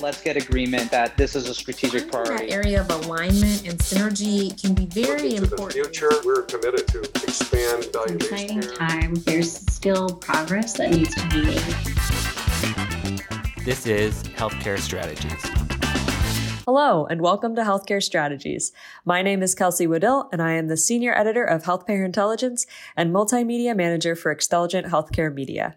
let's get agreement that this is a strategic priority. That area of alignment and synergy can be very Looking important. To the future, we're committed to expand value exciting time. There's still progress that needs to be made. This is Healthcare Strategies. Hello, and welcome to Healthcare Strategies. My name is Kelsey Waddill, and I am the Senior Editor of Health Payer Intelligence and Multimedia Manager for Xtelligent Healthcare Media.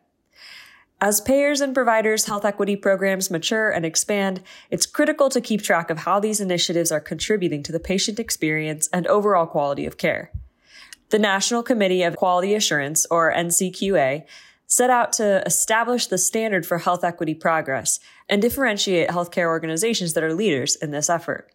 As payers and providers' health equity programs mature and expand, it's critical to keep track of how these initiatives are contributing to the patient experience and overall quality of care. The National Committee of Quality Assurance, or NCQA, set out to establish the standard for health equity progress and differentiate healthcare organizations that are leaders in this effort.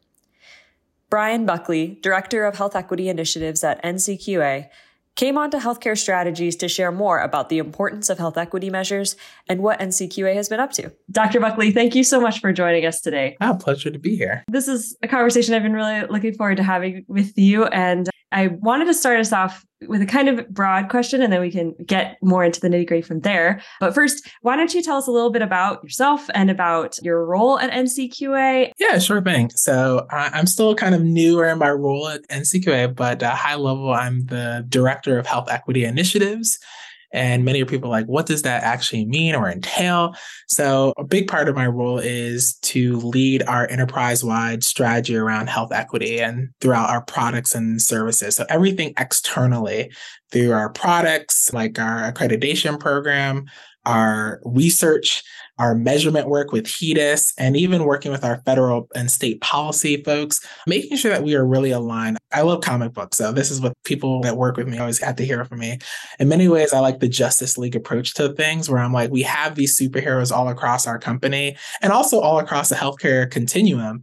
Bryan Buckley, Director of Health Equity Initiatives at NCQA, came on to healthcare strategies to share more about the importance of health equity measures and what NCQA has been up to. Dr. Buckley, thank you so much for joining us today. Ah, pleasure to be here. This is a conversation I've been really looking forward to having with you. And I wanted to start us off with a kind of broad question and then we can get more into the nitty gritty from there. But first, why don't you tell us a little bit about yourself and about your role at NCQA? Yeah, sure thing. So I'm still kind of newer in my role at NCQA, but uh, high level, I'm the director of health equity initiatives. And many of people are like, what does that actually mean or entail? So, a big part of my role is to lead our enterprise wide strategy around health equity and throughout our products and services. So, everything externally through our products, like our accreditation program, our research, our measurement work with HEDIS, and even working with our federal and state policy folks, making sure that we are really aligned. I love comic books, so this is what people that work with me always have to hear from me. In many ways, I like the Justice League approach to things where I'm like, we have these superheroes all across our company and also all across the healthcare continuum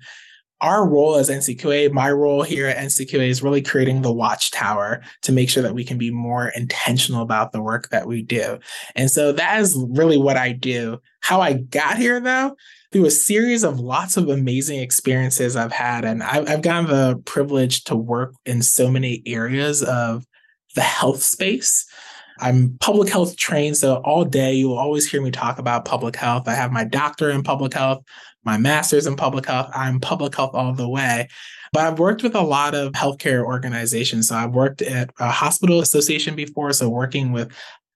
our role as NCQA, my role here at NCQA is really creating the watchtower to make sure that we can be more intentional about the work that we do. And so that is really what I do. How I got here, though, through a series of lots of amazing experiences I've had. And I've, I've gotten the privilege to work in so many areas of the health space. I'm public health trained, so all day you will always hear me talk about public health. I have my doctor in public health my master's in public health. I'm public health all the way. But I've worked with a lot of healthcare organizations. So I've worked at a hospital association before. So working with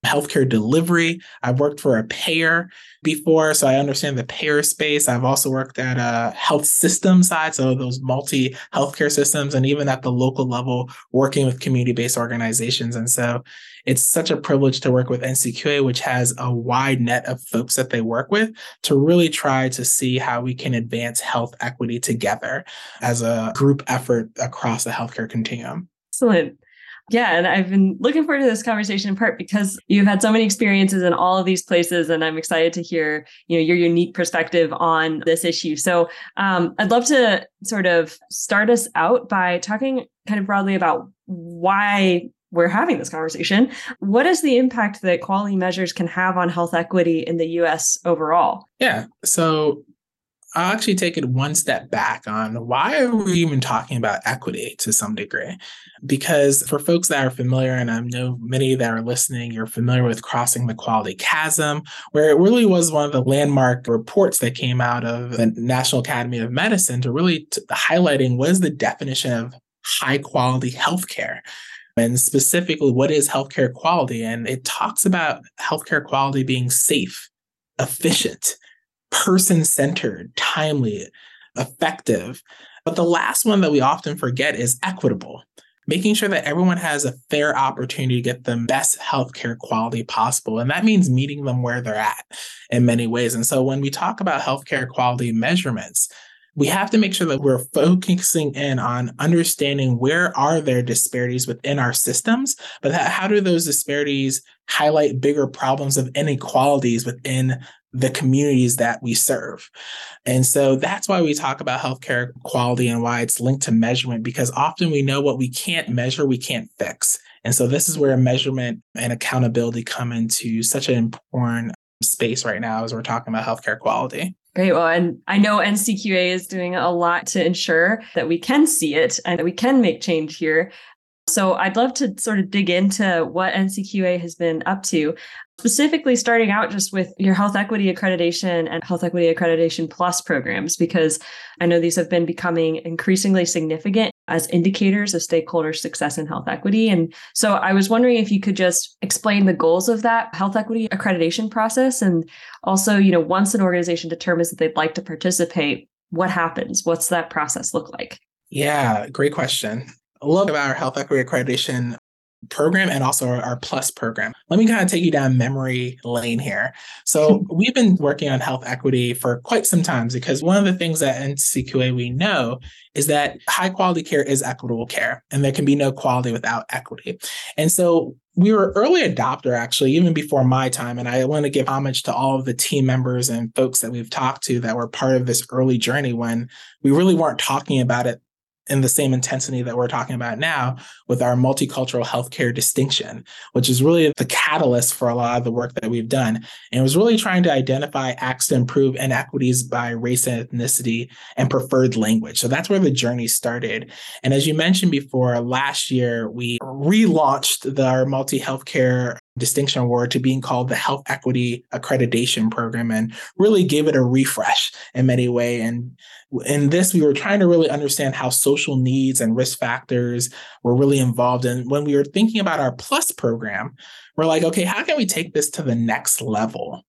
healthcare delivery. I've worked for a payer before, so I understand the payer space. I've also worked at a health system side, so those multi healthcare systems, and even at the local level, working with community based organizations. And so it's such a privilege to work with NCQA, which has a wide net of folks that they work with to really try to see how we can advance health equity together as a group effort across the healthcare continuum. Excellent. Yeah, and I've been looking forward to this conversation in part because you've had so many experiences in all of these places, and I'm excited to hear you know your unique perspective on this issue. So um, I'd love to sort of start us out by talking kind of broadly about why we're having this conversation. What is the impact that quality measures can have on health equity in the US overall? Yeah. So I'll actually take it one step back on why are we even talking about equity to some degree? Because for folks that are familiar, and I know many that are listening, you're familiar with Crossing the Quality Chasm, where it really was one of the landmark reports that came out of the National Academy of Medicine to really t- highlighting what is the definition of high quality healthcare and specifically what is healthcare quality. And it talks about healthcare quality being safe, efficient, person centered, timely, effective. But the last one that we often forget is equitable, making sure that everyone has a fair opportunity to get the best healthcare quality possible. And that means meeting them where they're at in many ways. And so when we talk about healthcare quality measurements, we have to make sure that we're focusing in on understanding where are there disparities within our systems but how do those disparities highlight bigger problems of inequalities within the communities that we serve. And so that's why we talk about healthcare quality and why it's linked to measurement, because often we know what we can't measure, we can't fix. And so this is where measurement and accountability come into such an important space right now as we're talking about healthcare quality. Great. Well, and I know NCQA is doing a lot to ensure that we can see it and that we can make change here. So I'd love to sort of dig into what NCQA has been up to, specifically starting out just with your health equity accreditation and health equity accreditation plus programs, because I know these have been becoming increasingly significant as indicators of stakeholder success in health equity. And so I was wondering if you could just explain the goals of that health equity accreditation process. And also, you know, once an organization determines that they'd like to participate, what happens? What's that process look like? Yeah, great question love about our health equity accreditation program and also our, our, plus program. Let me kind of take you down memory lane here. So hmm. we've been working on health equity for quite some time because one of the things that ncqa we know is that high quality care is equitable care and there can be no quality without equity. And so we were early adopter actually even before my time. And i want to give homage to all of the team members and folks that we've talked to that were part of this early journey when we really weren't talking about it in the same intensity that we're talking about now with our multicultural healthcare distinction, which is really the catalyst for a lot of the work that we've done. And it was really trying to identify acts to improve inequities by race and ethnicity and preferred language. So that's where the journey started. And as you mentioned before, last year we relaunched the, our multi healthcare distinction award to being called the health equity accreditation program and really gave it a refresh in many ways and in this we were trying to really understand how social needs and risk factors were really involved. And when we were thinking about our plus program we're like okay how can we take this to the next level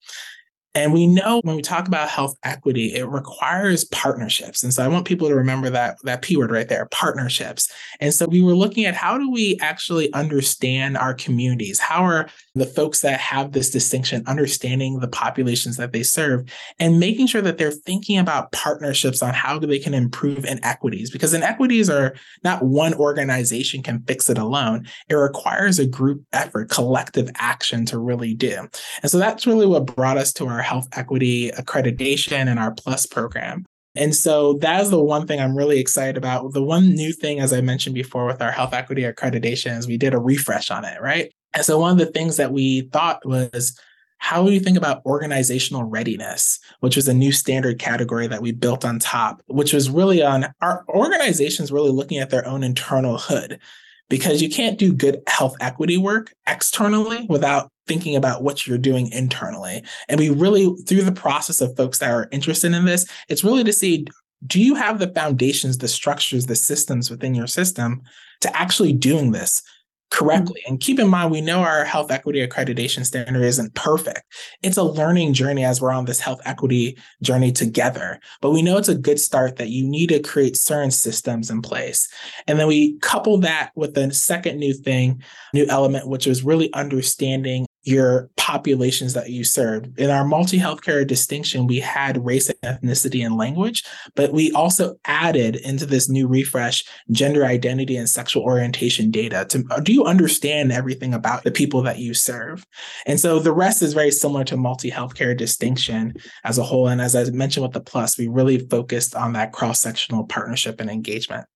and we know when we talk about health equity, it requires partnerships. And so I want people to remember that that P word right there, partnerships. And so we were looking at how do we actually understand our communities? How are the folks that have this distinction understanding the populations that they serve and making sure that they're thinking about partnerships on how they can improve inequities? Because inequities are not one organization can fix it alone. It requires a group effort, collective action to really do. And so that's really what brought us to our health equity accreditation and our plus program. And so that is the one thing I'm really excited about. The one new thing, as I mentioned before, with our health equity accreditation is we did a refresh on it, right? And so one of the things that we thought was, how do you think about organizational readiness, which was a new standard category that we built on top, which was really on our organizations really looking at their own internal hood because you can't do good health equity work externally without thinking about what you're doing internally. And we really, through the process of folks that are interested in this, it's really to see do you have the foundations, the structures, the systems within your system to actually doing this? Correctly. Mm-hmm. And keep in mind, we know our health equity accreditation standard isn't perfect. It's a learning journey as we're on this health equity journey together. But we know it's a good start that you need to create certain systems in place. And then we couple that with the second new thing, new element, which was really understanding your populations that you serve. In our multi healthcare distinction, we had race, and ethnicity, and language, but we also added into this new refresh gender identity and sexual orientation data. To uh, do you understand everything about the people that you serve? And so the rest is very similar to multi healthcare distinction as a whole. And as I mentioned with the plus, we really focused on that cross sectional partnership and engagement.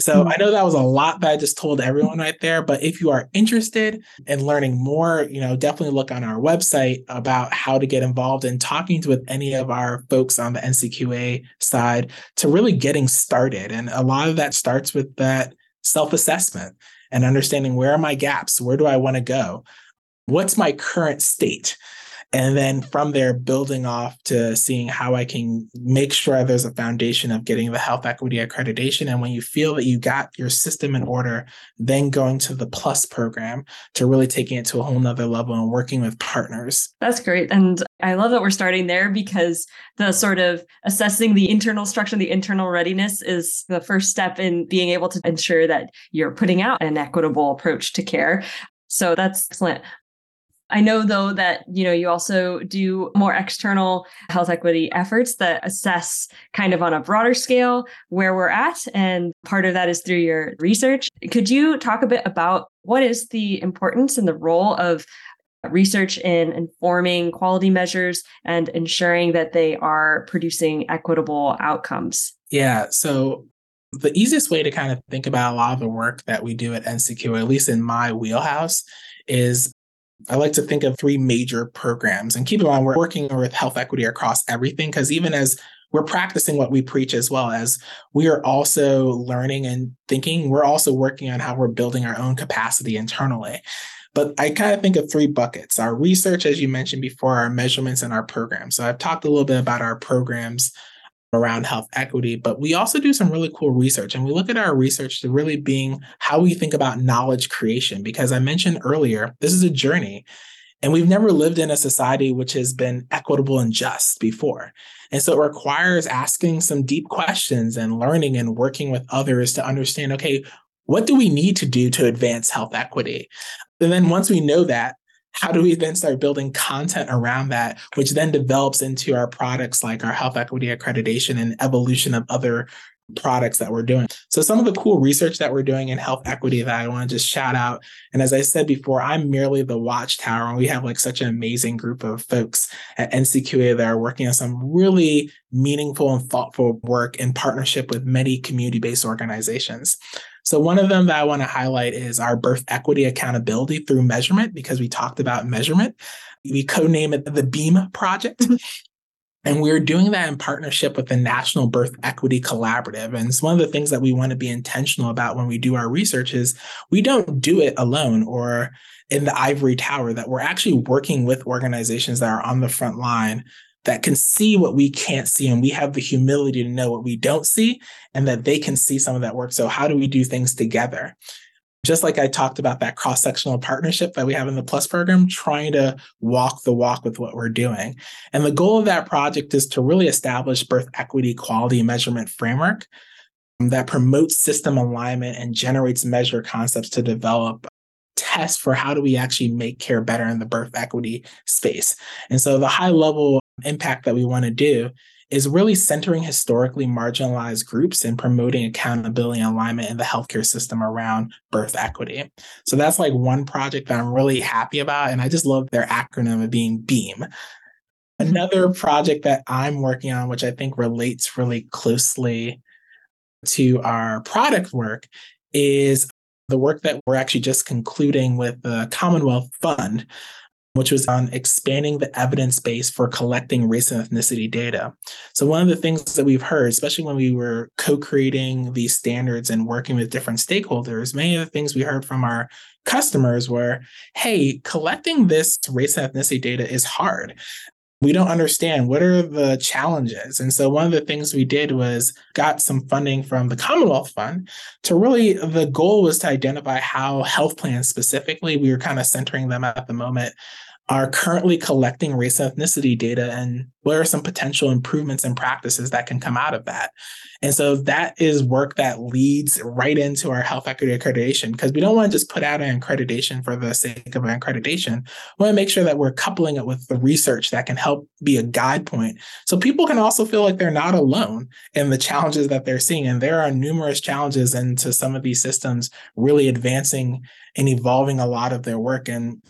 So mm-hmm. I know that was a lot that I just told everyone right there, but if you are interested in learning more, you know, definitely look on our website about how to get involved in talking with any of our folks on the NCQA side to really getting started. And a lot of that starts with that self-assessment and understanding where are my gaps? Where do I want to go? What's my current state? And then from there building off to seeing how i can make sure there's a foundation of getting the health equity accreditation. And when you feel that you got your system in order then going to the plus program to really taking it to a whole nother level and working with partners. That's great. And i love that we're starting there because the sort of assessing the internal structure the internal readiness is the first step in being able to ensure that you're putting out an equitable approach to care. So that's excellent. I know though that you know you also do more external health equity efforts that assess kind of on a broader scale where we're at and part of that is through your research. Could you talk a bit about what is the importance and the role of research in informing quality measures and ensuring that they are producing equitable outcomes? Yeah, so the easiest way to kind of think about a lot of the work that we do at NCQ, at least in my wheelhouse, is I like to think of three major programs. And keep in mind, we're working with health equity across everything because even as we're practicing what we preach as well as we are also learning and thinking, we're also working on how we're building our own capacity internally. But I kind of think of three buckets our research, as you mentioned before, our measurements, and our programs. So I've talked a little bit about our programs around health equity, but we also do some really cool research. And we look at our research to really being how we think about knowledge creation, because I mentioned earlier, this is a journey. And we've never lived in a society which has been equitable and just before. And so it requires asking some deep questions and learning and working with others to understand okay, what do we need to do to advance health equity? And then once we know that, how do we then start building content around that, which then develops into our products like our health equity accreditation and evolution of other products that we're doing. So some of the cool research that we're doing in health equity that I want to just shout out. And as I said before, I'm merely the watchtower, and we have like such an amazing group of folks at NCQA that are working on some really meaningful and thoughtful work in partnership with many community-based organizations. So one of them that I want to highlight is our birth equity accountability through measurement, because we talked about measurement. We co-name it the BEAM project. Mm-hmm. And we're doing that in partnership with the National Birth Equity Collaborative. And it's one of the things that we want to be intentional about when we do our research is we don't do it alone or in the ivory tower, that we're actually working with organizations that are on the front line that can see what we can't see. And we have the humility to know what we don't see and that they can see some of that work. So how do we do things together? just like I talked about that cross sectional partnership that we have in the Plus program, trying to walk the walk with what we're doing. And the goal of that project is to really establish birth equity quality measurement framework that promotes system alignment and generates measure concepts to develop tests for how do we actually make care better in the birth equity space. And so the high level impact that we want to do is really centering historically marginalized groups and promoting accountability and alignment in the healthcare system around birth equity. So that's like one project that I'm really happy about. And I just love their acronym of being BEAM. Another project that I'm working on, which I think relates really closely to our product work, is the work that we're actually just concluding with the Commonwealth Fund, which was on expanding the evidence base for collecting race and ethnicity data. So, one of the things that we've heard, especially when we were co creating these standards and working with different stakeholders, many of the things we heard from our customers were hey, collecting this race and ethnicity data is hard we don't understand what are the challenges. And so one of the things we did was got some funding from the commonwealth fund to really the goal was to identify how health plans specifically we were kind of centering them at the moment are currently collecting race ethnicity data and what are some potential improvements and practices that can come out of that and so that is work that leads right into our health equity accreditation because we don't want to just put out an accreditation for the sake of an accreditation. We want to make sure that we're coupling it with the research that can help be a guide point. So people can also feel like they're not alone in the challenges that they're seeing. And there are numerous challenges into some of these systems really advancing and evolving a lot of their work. And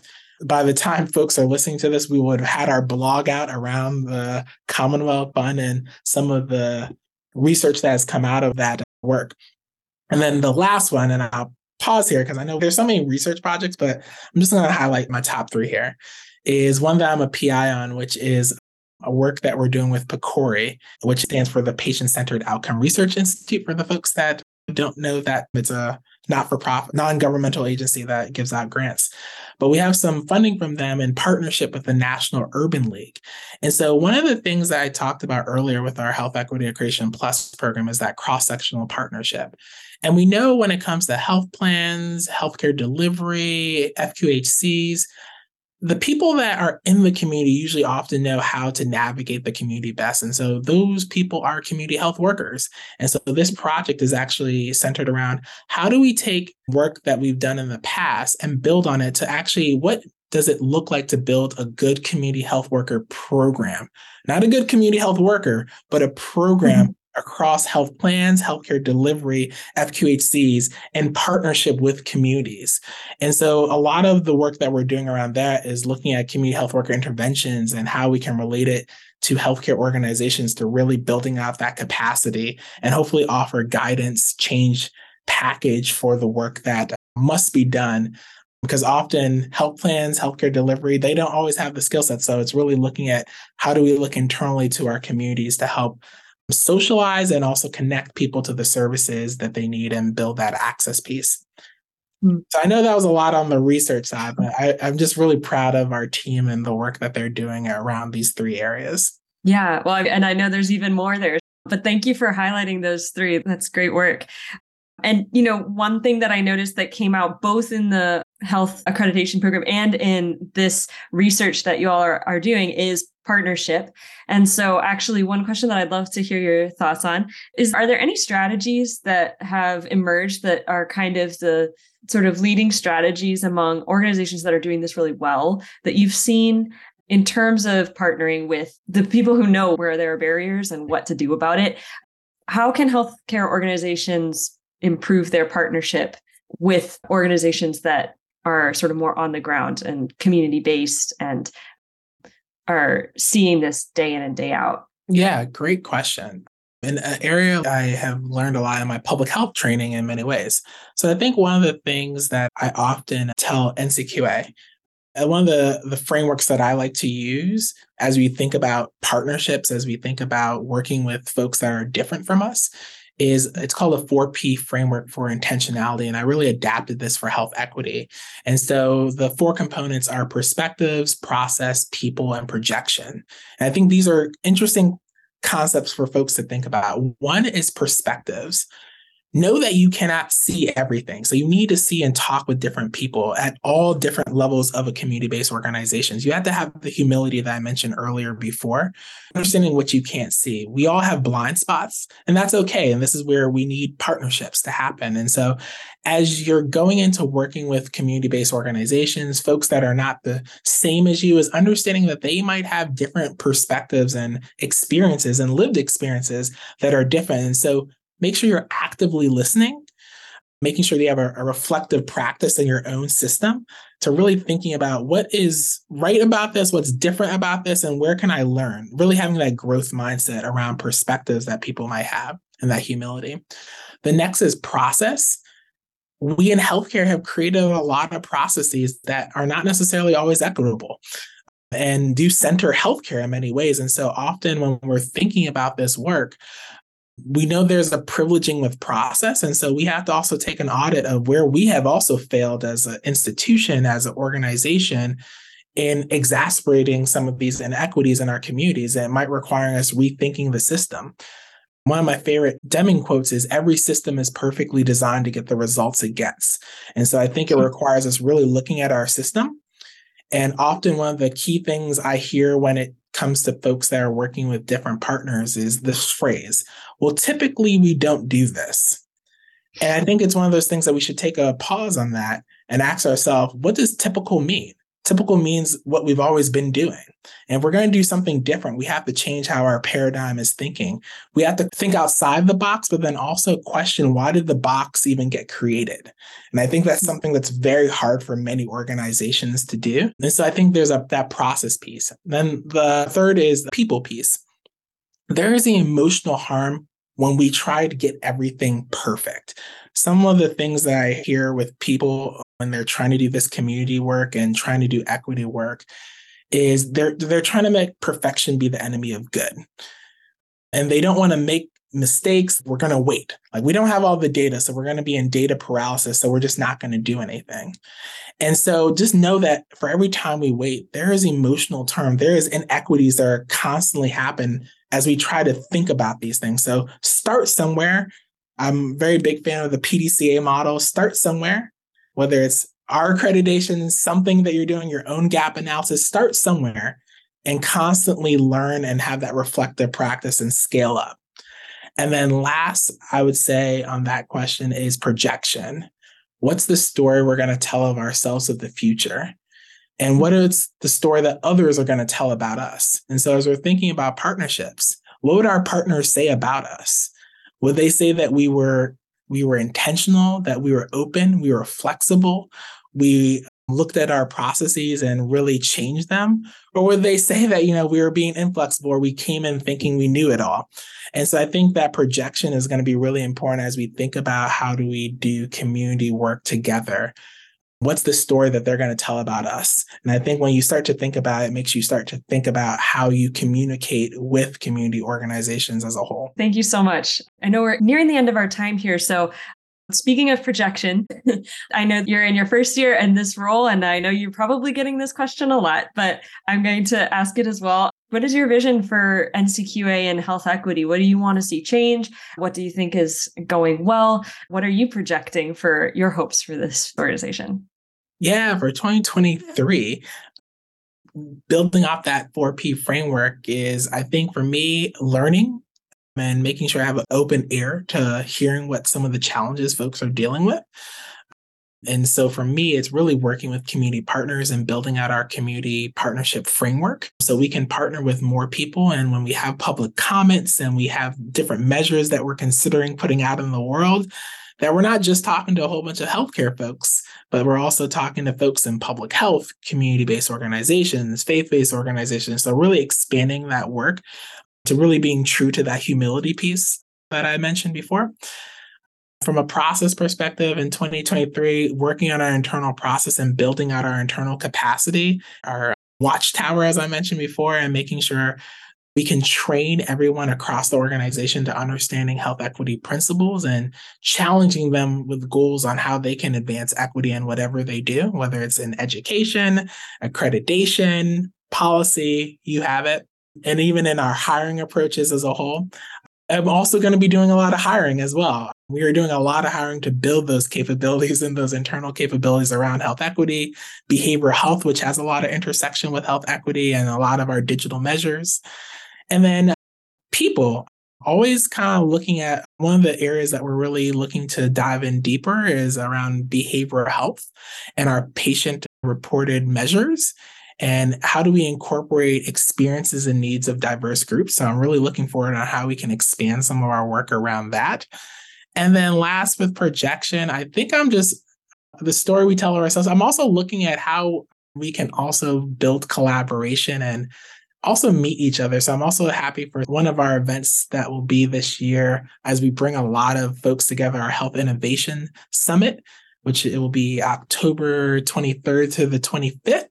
by the time folks are listening to this, we would have had our blog out around the Commonwealth Fund and some of the research that has come out of that work. And then the last one, and I'll pause here because I know there's so many research projects, but I'm just going to highlight my top three here. Is one that I'm a PI on, which is a work that we're doing with PCORI, which stands for the Patient Centered Outcome Research Institute. For the folks that don't know that it's a not for profit, non governmental agency that gives out grants. But we have some funding from them in partnership with the National Urban League. And so, one of the things that I talked about earlier with our Health Equity Accreditation Plus program is that cross sectional partnership. And we know when it comes to health plans, healthcare delivery, FQHCs, the people that are in the community usually often know how to navigate the community best. And so those people are community health workers. And so this project is actually centered around how do we take work that we've done in the past and build on it to actually what does it look like to build a good community health worker program? Not a good community health worker, but a program mm-hmm across health plans, healthcare delivery, FQHCs, in partnership with communities. And so a lot of the work that we're doing around that is looking at community health worker interventions and how we can relate it to healthcare organizations to really building out that capacity and hopefully offer guidance, change package for the work that must be done because often health plans, healthcare delivery, they don't always have the skill set. So it's really looking at how do we look internally to our communities to help socialize and also connect people to the services that they need and build that access piece. Hmm. So I know that was a lot on the research side, but I, I'm just really proud of our team and the work that they're doing around these three areas. Yeah, well, and I know there's even more there, but thank you for highlighting those three. That's great work. And, you know, one thing that I noticed that came out both in the health accreditation program and in this research that you all are, are doing is partnership. And so, actually, one question that I'd love to hear your thoughts on is Are there any strategies that have emerged that are kind of the sort of leading strategies among organizations that are doing this really well that you've seen in terms of partnering with the people who know where there are barriers and what to do about it? How can healthcare organizations improve their partnership with organizations that are sort of more on the ground and community based and are seeing this day in and day out? Yeah, great question. An area I have learned a lot in my public health training in many ways. So I think one of the things that I often tell NCQA, uh, one of the, the frameworks that I like to use as we think about partnerships, as we think about working with folks that are different from us, is it's called a 4P framework for intentionality. And I really adapted this for health equity. And so the four components are perspectives, process, people, and projection. And I think these are interesting concepts for folks to think about. One is perspectives know that you cannot see everything. So you need to see and talk with different people at all different levels of a community-based organizations. You have to have the humility that I mentioned earlier before, understanding what you can't see. We all have blind spots, and that's okay. And this is where we need partnerships to happen. And so as you're going into working with community-based organizations, folks that are not the same as you, is understanding that they might have different perspectives and experiences and lived experiences that are different. And so make sure you're actively listening, making sure that you have a, a, reflective practice in your own system to really thinking about what is right about this, what's different about this, and where can I learn? Really having that growth mindset around perspectives that people might have and that humility. The next is process. We in healthcare have created a lot of processes that are not necessarily always equitable and do center healthcare in many ways. And so often when we're thinking about this work, we know there's a privileging with process. And so we have to also take an audit of where we have also failed as an institution, as an organization in exasperating some of these inequities in our communities. And it might require us rethinking the system. One of my favorite Deming quotes is every system is perfectly designed to get the results it gets. And so I think it hmm. requires us really looking at our system. And often one of the key things I hear when it comes to folks that are working with different partners is this phrase well, typically we don't do this. And I think it's one of those things that we should take a pause on that and ask ourselves, what does typical mean? Typical means what we've always been doing. And we're going to do something different, we have to change how our paradigm is thinking. We have to think outside the box, but then also question why did the box even get created? And I think that's something that's very hard for many organizations to do. And so I think there's a that process piece. Then the third is the people piece. There is the emotional harm when we try to get everything perfect. Some of the things that I hear with people when they're trying to do this community work and trying to do equity work is they're they're trying to make perfection be the enemy of good. And they don't want to make mistakes. We're going to wait. Like we don't have all the data, so we're going to be in data paralysis, so we're just not going to do anything. And so just know that for every time we wait, there is emotional term, there is inequities that are constantly happen as we try to think about these things. So start somewhere. I'm a very big fan of the PDCA model. Start somewhere, whether it's our accreditation, something that you're doing, your own gap analysis, start somewhere and constantly learn and have that reflective practice and scale up. And then last, I would say on that question is projection. What's the story we're going to tell of ourselves of the future? and what is the story that others are going to tell about us. And so, as we're thinking about partnerships, what would our partners say about us? Would they say that we were we were intentional, that we were open, we were flexible, we looked at our processes and really changed them? Or would they say that, you know, we were being inflexible or we came in thinking we knew it all? And so I think that projection is going to be really important as we think about how do we do community work together what's the story that they're going to tell about us and i think when you start to think about it, it makes you start to think about how you communicate with community organizations as a whole thank you so much i know we're nearing the end of our time here so Speaking of projection, I know you're in your first year in this role, and I know you're probably getting this question a lot, but I'm going to ask it as well. What is your vision for NCQA and health equity? What do you want to see change? What do you think is going well? What are you projecting for your hopes for this organization? Yeah, for 2023, building off that 4P framework is, I think, for me, learning and making sure I have an open ear to hearing what some of the challenges folks are dealing with. And so for me, it's really working with community partners and building out our community partnership framework so we can partner with more people. And when we have public comments and we have different measures that we're considering putting out in the world, that we're not just talking to a whole bunch of healthcare folks, but we're also talking to folks in public health, community based organizations, faith based organizations. So, really expanding that work to really being true to that humility piece that I mentioned before. From a process perspective in 2023, working on our internal process and building out our internal capacity, our watchtower, as I mentioned before, and making sure we can train everyone across the organization to understanding health equity principles and challenging them with goals on how they can advance equity in whatever they do, whether it's in education, accreditation, policy, you have it and even in our hiring approaches as a whole. I'm also going to be doing a lot of hiring as well. We are doing a lot of hiring to build those capabilities and those internal capabilities around health equity, behavioral health, which has a lot of intersection with health equity and a lot of our digital measures. And then people, always kind of looking at one of the areas that we're really looking to dive in deeper is around behavioral health and our patient reported measures and how do we incorporate experiences and needs of diverse groups. So i'm really looking forward on how we can expand some of our work around that. And then last with projection i think i'm just the story we tell ourselves i'm also looking at how we can also build collaboration and also meet each other. So I'm also happy for one of our events that will be this year as we bring a lot of folks together, our Health Innovation Summit, which it will be October 23rd to the 25th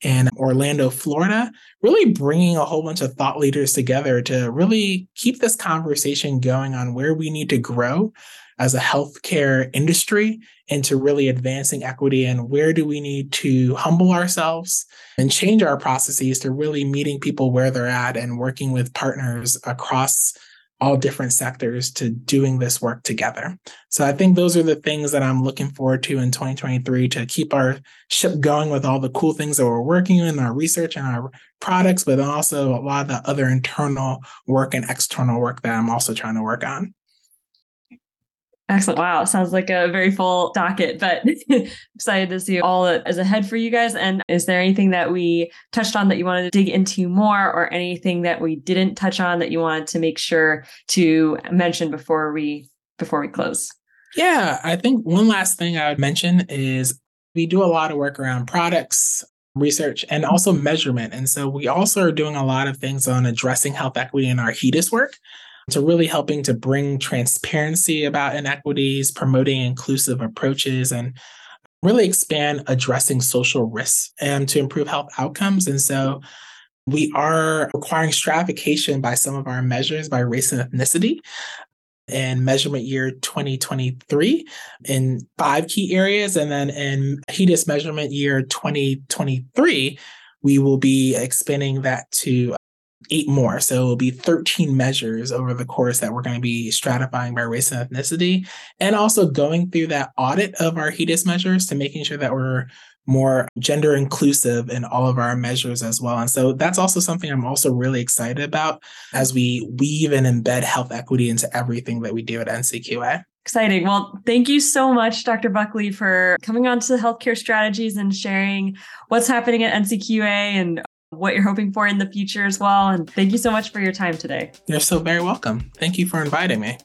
in Orlando, Florida, really bringing a whole bunch of thought leaders together to really keep this conversation going on where we need to grow as a healthcare industry into really advancing equity and where do we need to humble ourselves and change our processes to really meeting people where they're at and working with partners across all different sectors to doing this work together. So I think those are the things that I'm looking forward to in 2023 to keep our ship going with all the cool things that we're working in our research and our products, but also a lot of the other internal work and external work that I'm also trying to work on. Excellent. Wow. Sounds like a very full docket, but excited to see all that is ahead for you guys. And is there anything that we touched on that you wanted to dig into more or anything that we didn't touch on that you wanted to make sure to mention before we before we close? Yeah, I think one last thing I would mention is we do a lot of work around products, research, and also measurement. And so we also are doing a lot of things on addressing health equity in our HEDIS work to really helping to bring transparency about inequities, promoting inclusive approaches, and really expand addressing social risks and to improve health outcomes. And so we are requiring stratification by some of our measures by race and ethnicity in measurement year 2023 in five key areas. And then in HEDIS measurement year 2023, we will be expanding that to eight more. So it'll be 13 measures over the course that we're going to be stratifying by race and ethnicity. And also going through that audit of our HEDIS measures to making sure that we're more gender inclusive in all of our measures as well. And so that's also something I'm also really excited about as we weave and embed health equity into everything that we do at NCQA. Exciting. Well, thank you so much, Dr. Buckley, for coming on to the healthcare strategies and sharing what's happening at NCQA and what you're hoping for in the future as well. And thank you so much for your time today. You're so very welcome. Thank you for inviting me.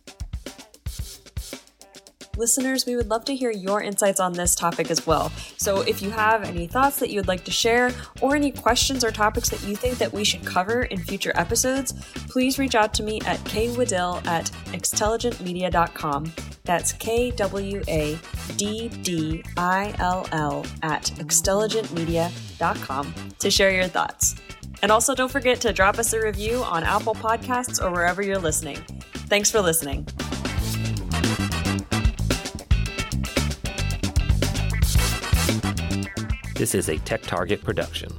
Listeners, we would love to hear your insights on this topic as well. So if you have any thoughts that you would like to share or any questions or topics that you think that we should cover in future episodes, please reach out to me at kwaddill at xtelligentmedia.com That's K W A D D I L L at xtelligentmedia.com to share your thoughts. And also don't forget to drop us a review on Apple Podcasts or wherever you're listening. Thanks for listening. This is a Tech Target production.